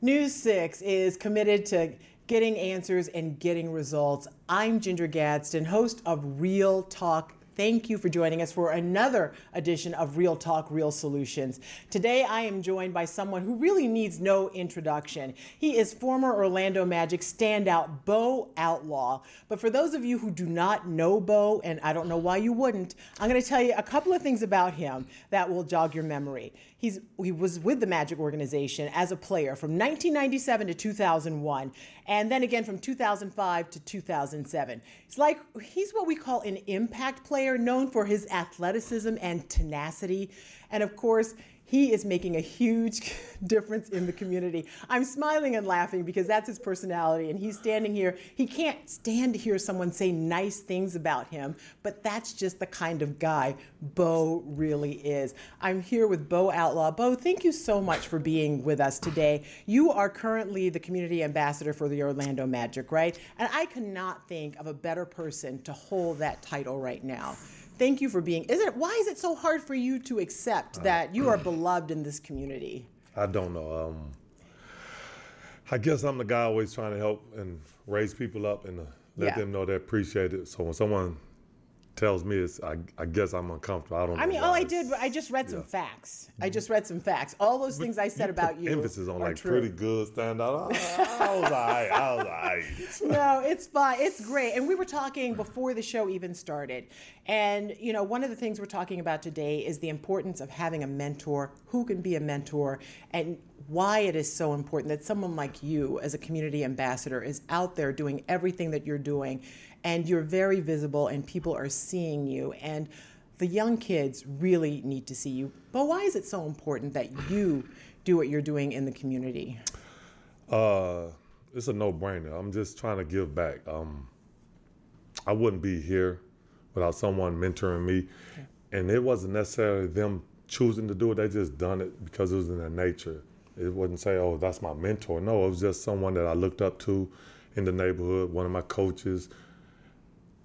News 6 is committed to getting answers and getting results. I'm Ginger Gadsden, host of Real Talk Thank you for joining us for another edition of Real Talk, Real Solutions. Today I am joined by someone who really needs no introduction. He is former Orlando Magic standout Bo Outlaw. But for those of you who do not know Bo, and I don't know why you wouldn't, I'm going to tell you a couple of things about him that will jog your memory. He's, he was with the Magic organization as a player from 1997 to 2001, and then again from 2005 to 2007. It's like he's what we call an impact player player known for his athleticism and tenacity. And of course, he is making a huge difference in the community. I'm smiling and laughing because that's his personality. And he's standing here. He can't stand to hear someone say nice things about him, but that's just the kind of guy Bo really is. I'm here with Bo Outlaw. Bo, thank you so much for being with us today. You are currently the community ambassador for the Orlando Magic, right? And I cannot think of a better person to hold that title right now thank you for being. Is it why is it so hard for you to accept uh, that you are beloved in this community? I don't know. Um, I guess I'm the guy always trying to help and raise people up and let yeah. them know they appreciate it. So when someone tells me it's I, I guess I'm uncomfortable. I don't. I mean, oh, all I did I just read some facts. I just read some facts. All those but things I said about you. Emphasis on like true. pretty good stand out. I, I was alright. I was alright. no, it's fine. It's great. And we were talking before the show even started, and you know one of the things we're talking about today is the importance of having a mentor. Who can be a mentor, and why it is so important that someone like you, as a community ambassador, is out there doing everything that you're doing, and you're very visible, and people are seeing you. And the young kids really need to see you. But why is it so important that you do what you're doing in the community? Uh, it's a no-brainer. I'm just trying to give back. Um, I wouldn't be here without someone mentoring me, okay. and it wasn't necessarily them choosing to do it. They just done it because it was in their nature. It wouldn't say, "Oh, that's my mentor." No, it was just someone that I looked up to in the neighborhood. One of my coaches.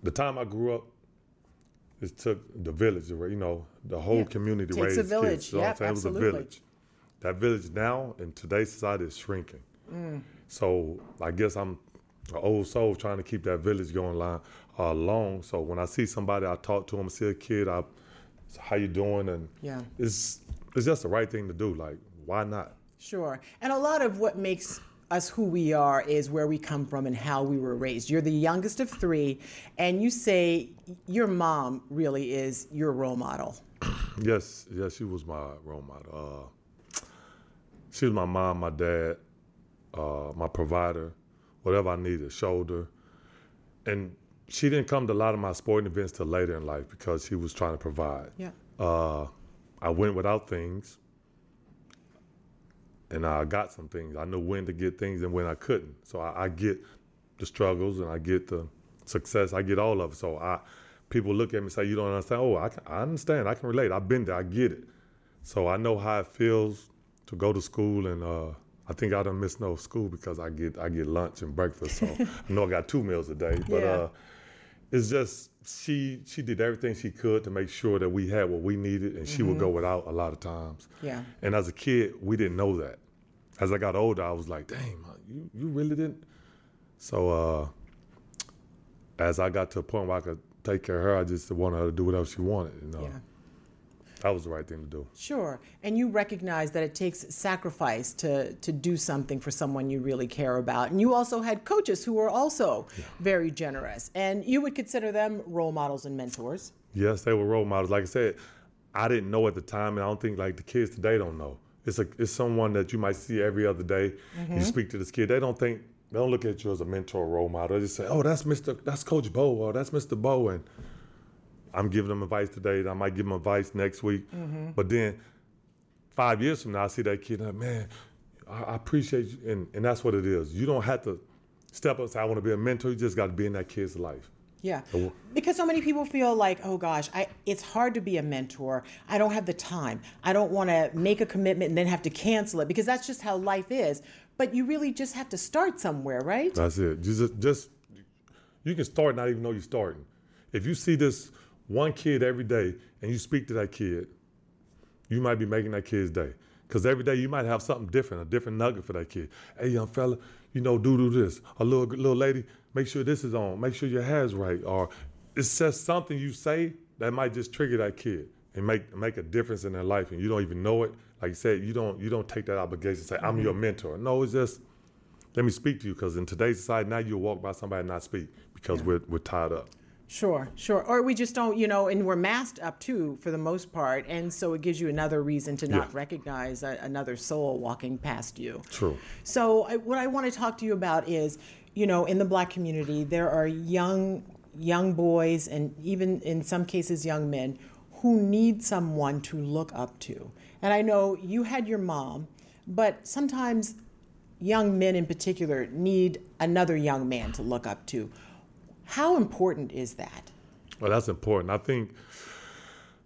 The time I grew up, it took the village, you know, the whole yeah. community raised a village. kids. So yep, it was a village. That village now in today's society is shrinking. Mm. So I guess I'm an old soul trying to keep that village going line, uh, long. So when I see somebody, I talk to them. See a kid, I, how you doing? And yeah, it's it's just the right thing to do. Like why not? Sure. And a lot of what makes us who we are is where we come from and how we were raised. You're the youngest of three, and you say your mom really is your role model. yes, yes, she was my role model. Uh, she was my mom, my dad, uh, my provider, whatever I needed, shoulder. And she didn't come to a lot of my sporting events till later in life because she was trying to provide. Yeah. Uh, I went without things and I got some things. I know when to get things and when I couldn't. So I, I get the struggles and I get the success. I get all of it. So I, people look at me and say, "You don't understand." Oh, I, can, I understand. I can relate. I've been there. I get it. So I know how it feels to go to school and uh, I think I don't miss no school because I get I get lunch and breakfast. So I know I got two meals a day. But yeah. uh, it's just she she did everything she could to make sure that we had what we needed, and she mm-hmm. would go without a lot of times. Yeah. And as a kid, we didn't know that as I got older, I was like, damn, you, you really didn't. So uh, as I got to a point where I could take care of her, I just wanted her to do whatever she wanted. You know, yeah. that was the right thing to do. Sure, and you recognize that it takes sacrifice to to do something for someone you really care about. And you also had coaches who were also yeah. very generous, and you would consider them role models and mentors. Yes, they were role models. Like I said, I didn't know at the time, and I don't think like the kids today don't know it's a it's someone that you might see every other day. Mm-hmm. You speak to this kid. They don't think they don't look at you as a mentor role model. They just say, "Oh, that's Mister, that's Coach Bo, or that's Mister Bo," and I'm giving them advice today. I might give them advice next week, mm-hmm. but then five years from now, I see that kid, and man, I, appreciate you, and and that's what it is. You don't have to step up and say, "I want to be a mentor." You just got to be in that kid's life. Yeah. Because so many people feel like, oh gosh, I, it's hard to be a mentor. I don't have the time. I don't want to make a commitment and then have to cancel it because that's just how life is. But you really just have to start somewhere, right? That's it. Just, just you can start not even know you're starting. If you see this one kid every day and you speak to that kid, you might be making that kid's day. Because every day you might have something different, a different nugget for that kid. Hey, young fella, you know, do do this. A little little lady, make sure this is on. Make sure your hair's right. Or it's just something you say that might just trigger that kid and make make a difference in their life, and you don't even know it. Like you said, you don't you don't take that obligation. to Say I'm your mm-hmm. mentor. No, it's just let me speak to you because in today's society now you'll walk by somebody and not speak because we're we're tied up. Sure, sure. Or we just don't, you know, and we're masked up too for the most part. And so it gives you another reason to not Yeah. recognize a, another soul walking past you. True. So I, what I want to talk to you about is, you know, in the black community, there are young young boys and even in some cases young men who need someone to look up to. And I know you had your mom, but sometimes young men in particular need another young man to look up to. How important is that? Well, that's important. I think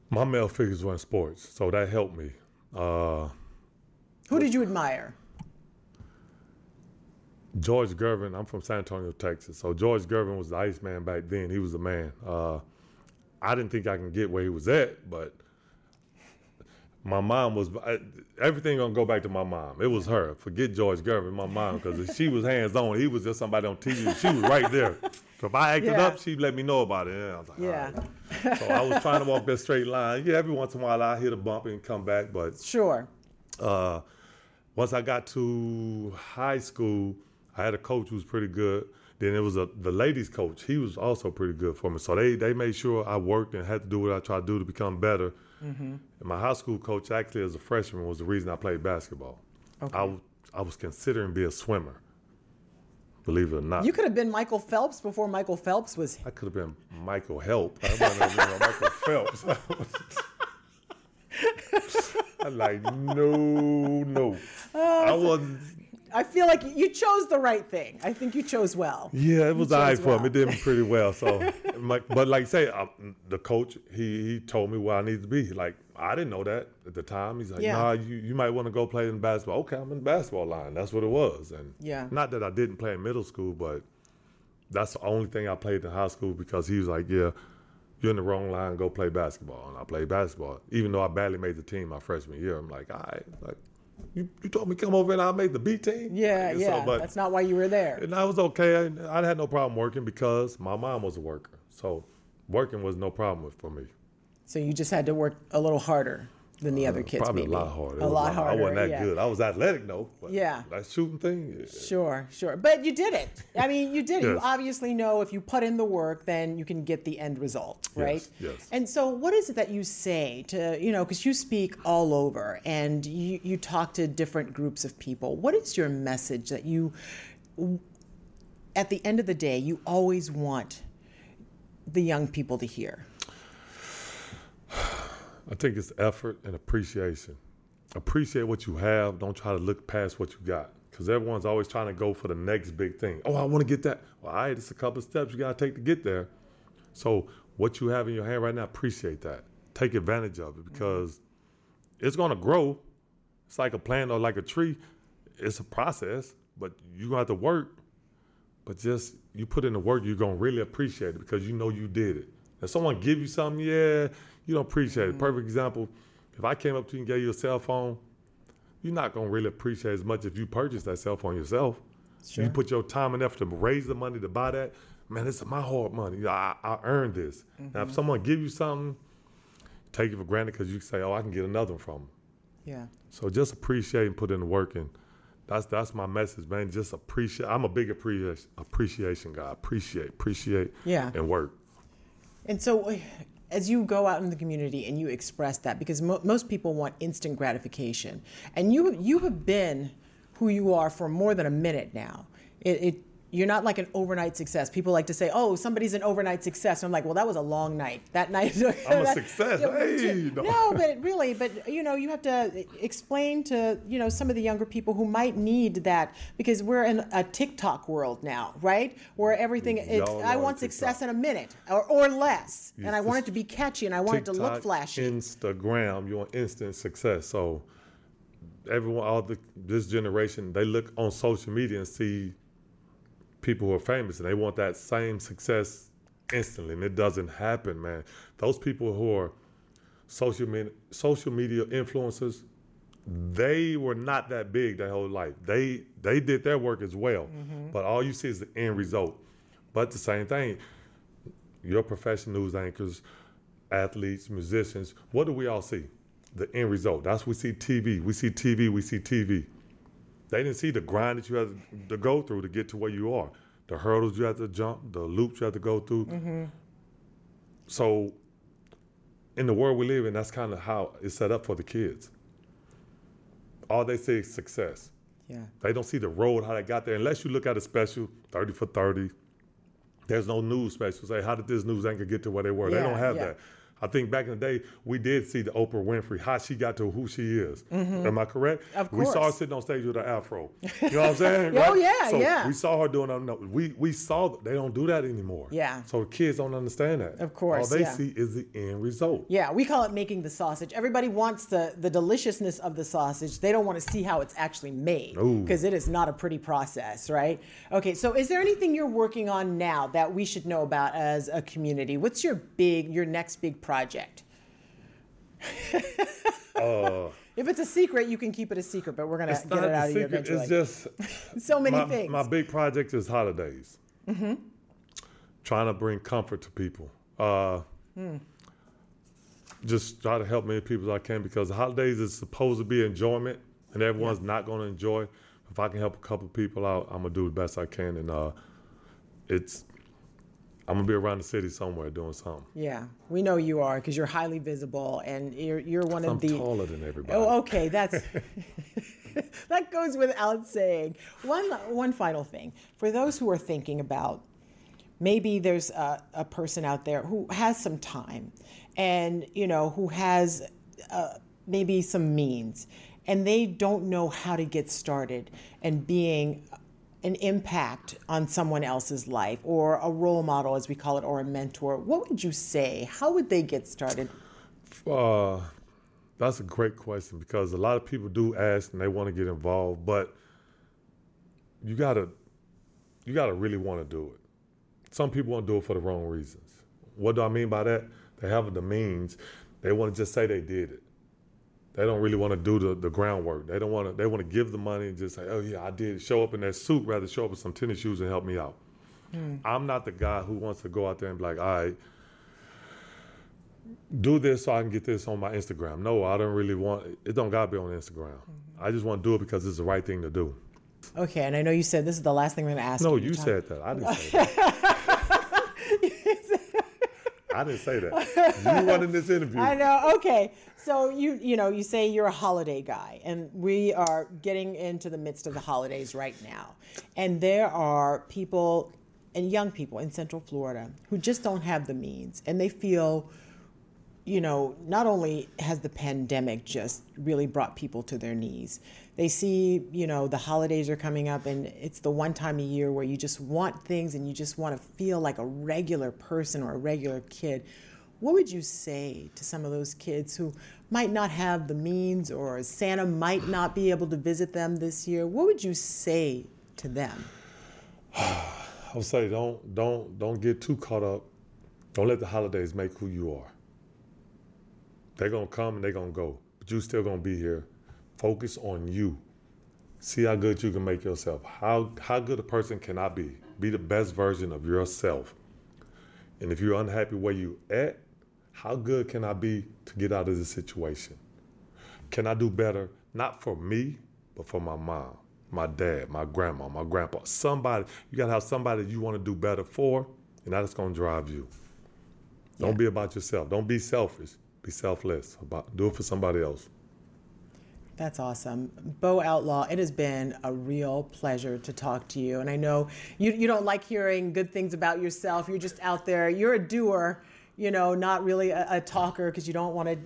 my male figures were in sports, so that helped me. Uh, Who did you admire? George Gervin, I'm from San Antonio, Texas. So George Gervin was the Iceman back then. He was the man. Uh, I didn't think I can get where he was at, but my mom was I, everything gonna go back to my mom. It was her. Forget George Gervin, my mom, because she was hands on. He was just somebody on TV. She was right there. So if I acted Yeah. up, she'd let me know about it. And I was like, Yeah. right. So I was trying to walk that straight line. Yeah, every once in a while I hit a bump and come back, but Sure. uh, once I got to high school, I had a coach who was pretty good. Then it was a the ladies coach. He was also pretty good for me. So they they made sure I worked and had to do what I tried to do to become better. Mm-hmm. And my high school coach, actually, as a freshman, was the reason I played basketball. I I was considering being a swimmer. Believe it or not, You could have been Michael Phelps before Michael Phelps was. I could have been Michael Help. I wasn't even Michael Phelps. I'm like, no, no. Oh, I wasn't. I feel like you chose the right thing. I think you chose well. Yeah, it was all right for well. him. It did me pretty well. So, my, but like I say, I, the coach he he told me where I needed to be. Like I didn't know that at the time. He's like, Yeah. Nah, you you might want to go play in basketball. Okay, I'm in the basketball line. That's what it was. And Yeah. not that I didn't play in middle school, but that's the only thing I played in high school because he was like, yeah. You're in the wrong line. Go play basketball, and I played basketball. Even though I barely made the team my freshman year, I'm like, all right, like you, you told me come over and I made the B team. Yeah, Like, so, yeah. but- That's not why you were there. and I was okay. I, I had no problem working because my mom was a worker. So working was no problem for me. So you just had to work a little harder than the other kids, Uh, Probably maybe. a lot harder. A lot harder. I wasn't that yeah. good. I was athletic though. But Yeah. That shooting thing. yeah. Sure, sure. But you did it. I mean, you did it. You obviously know if you put in the work, then you can get the end result, right? Yes, yes. And so, what is it that you say to, you know, because you speak all over and you, you talk to different groups of people. What is your message that you, at the end of the day, you always want the young people to hear? I think it's effort and appreciation. Appreciate what you have. Don't try to look past what you got. Because everyone's always trying to go for the next big thing. Oh, I want to get that. Well, all right, it's a couple of steps you got to take to get there. So, what you have in your hand right now, appreciate that. Take advantage of it mm-hmm. because it's going to grow. It's like a plant or like a tree. It's a process, but you're going to have to work. But just you put in the work, you're going to really appreciate it because you know you did it. If someone give you something, yeah, you don't appreciate it. Mm-hmm. Perfect example, if I came up to you and gave you a cell phone, you're not going to really appreciate as much if you purchased that cell phone yourself. Sure. You put your time and effort to raise the money to buy that. Man, this is my hard money. I, I earned this. Now, if mm-hmm. someone give you something, take it for granted because you say, oh, I can get another one from them. Yeah. So just appreciate and put in the work, and that's that's my message, man. Just appreciate. I'm a big appreciation appreciation guy. Appreciate, appreciate, Yeah. and work. And so, as you go out in the community and you express that, because mo- most people want instant gratification, and you you have been who you are for more than a minute now. It, it you're not like an overnight success. People like to say, "Oh, somebody's an overnight success." And I'm like, "Well, that was a long night. That night." I'm a success. Yeah, Hey, no. no. but really, but you know, you have to explain to you know some of the younger people who might need that because we're in a TikTok world now, right? Where everything it's I want TikTok. success in a minute or, or less, and I want it to be catchy and I want it to look flashy. Instagram, you want instant success. So everyone, all the this generation, they look on social media and see people who are famous, and they want that same success instantly, and it doesn't happen, man. Those people who are social media social media influencers, they were not that big their whole life. They they did their work as well, mm-hmm. but all you see is the end result. But the same thing, your professional news anchors, athletes, musicians, what do we all see? The end result. That's what we see TV. We see TV. We see TV. They didn't see the grind that you had to go through to get to where you are, the hurdles you had to jump, the loops you had to go through. Mm-hmm. So, in the world we live in, that's kind of how it's set up for the kids. All they see is success. Yeah. They don't see the road, how they got there, unless you look at a special 30 for 30. There's no news special. Say, how did this news anchor get to where they were? they don't have yeah. that. I think back in the day, we did see the Oprah Winfrey, how she got to who she is. Am I correct? Mm-hmm. Of We saw her sitting on stage with her afro. You know what I'm saying? Oh, right? yeah, so yeah. We saw her doing. We, we saw they don't do that anymore. Yeah. So kids don't understand that. Of course, All they yeah. see is the end result. Yeah, we call it making the sausage. Everybody wants the the deliciousness of the sausage. They don't want to see how it's actually made because it is not a pretty process, right? Okay, so is there anything you're working on now that we should know about as a community? What's your big your next big project? Uh, If it's a secret, you can keep it a secret, but we're gonna it's get it out of you eventually. It's just so many my, things. My big project is holidays. Mm-hmm. Trying to bring comfort to people. Uh, Hmm. Just try to help many people as I can because holidays is supposed to be enjoyment, and everyone's not going to enjoy. If I can help a couple people out, I'm gonna do the best I can, and uh, it's I'm gonna be around the city somewhere doing something. yeah, we know you are because you're highly visible and you're you're one of I'm the taller than everybody. Oh, okay. That's that goes without saying. One one final thing for those who are thinking about maybe there's a, a person out there who has some time and you know who has uh, maybe some means and they don't know how to get started and being an impact on someone else's life or a role model as we call it or a mentor what would you say how would they get started Uh, that's a great question because a lot of people do ask and they want to get involved, but you gotta you gotta really want to do it. Some people want to do it for the wrong reasons. What do I mean by that? They have the means. They want to just say they did it. They don't really want to do the, the groundwork. They don't want to. They want to give the money and just say, "Oh yeah, I did." Show up in that suit rather show up with some tennis shoes and help me out. Hmm. I'm not the guy who wants to go out there and be like, "All right, do this so I can get this on my Instagram. No, I don't really want it. Don't gotta be on Instagram. Mm-hmm. I just want to do it because it's the right thing to do. okay and i know you said this is the last thing i'm going to ask No, you you said that. I didn't say that. I didn't say that. You running this interview. I know. Okay. So you you know you say you're a holiday guy, and we are getting into the midst of the holidays right now, and there are people and young people in Central Florida who just don't have the means, and they feel. You know, not only has the pandemic just really brought people to their knees, they see, you know, the holidays are coming up and it's the one time a year where you just want things and you just want to feel like a regular person or a regular kid. What would you say to some of those kids who might not have the means or Santa might not be able to visit them this year? What would you say to them? I would say don't don't don't get too caught up. Don't let the holidays make who you are. They're gonna come and they're gonna go, but you still gonna be here. Focus on you. See how good you can make yourself. How how good a person can I be? Be the best version of yourself. And if you're unhappy where you at, how good can I be to get out of this situation? Can I do better? Not for me, but for my mom, my dad, my grandma, my grandpa. Somebody, you gotta have somebody you wanna do better for, and that's gonna drive you. Don't Yeah. be about yourself. Don't be selfish. Be selfless. About do it for somebody else. That's awesome. Bo Outlaw, it has been a real pleasure to talk to you. And I know you, you don't like hearing good things about yourself. You're just out there, you're a doer, you know, not really a, a talker because you don't want to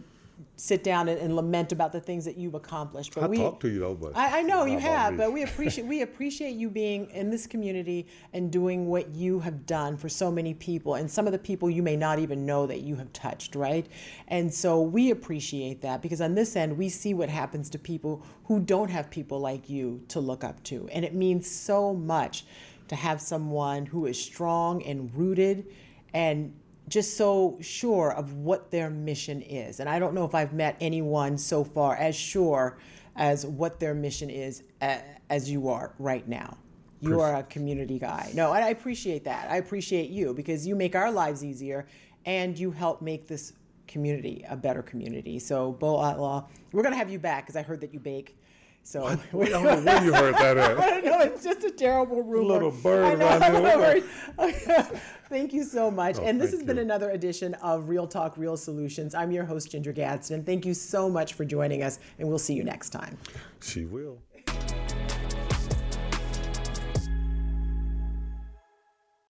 sit down and, and lament about the things that you've accomplished. But I we, talk to you though, but I, I know you have, but we appreciate we appreciate you being in this community and doing what you have done for so many people, and some of the people you may not even know that you have touched, right? And so we appreciate that because on this end we see what happens to people who don't have people like you to look up to, and it means so much to have someone who is strong and rooted and just so sure of what their mission is. And I don't know if I've met anyone so far as sure as what their mission is uh, as you are right now. You are a community guy. No, and I appreciate that. I appreciate you because you make our lives easier and you help make this community a better community. So, Bo Outlaw, we're going to have you back because I heard that you bake. So I don't know where you heard that at. I don't know. It's just a terrible rumor. Little bird I know, around I'm bird. thank you so much. Oh, and this has thank been another edition of Real Talk, Real Solutions. I'm your host, Ginger Gadsden. Thank you so much for joining us, and we'll see you next time. She will.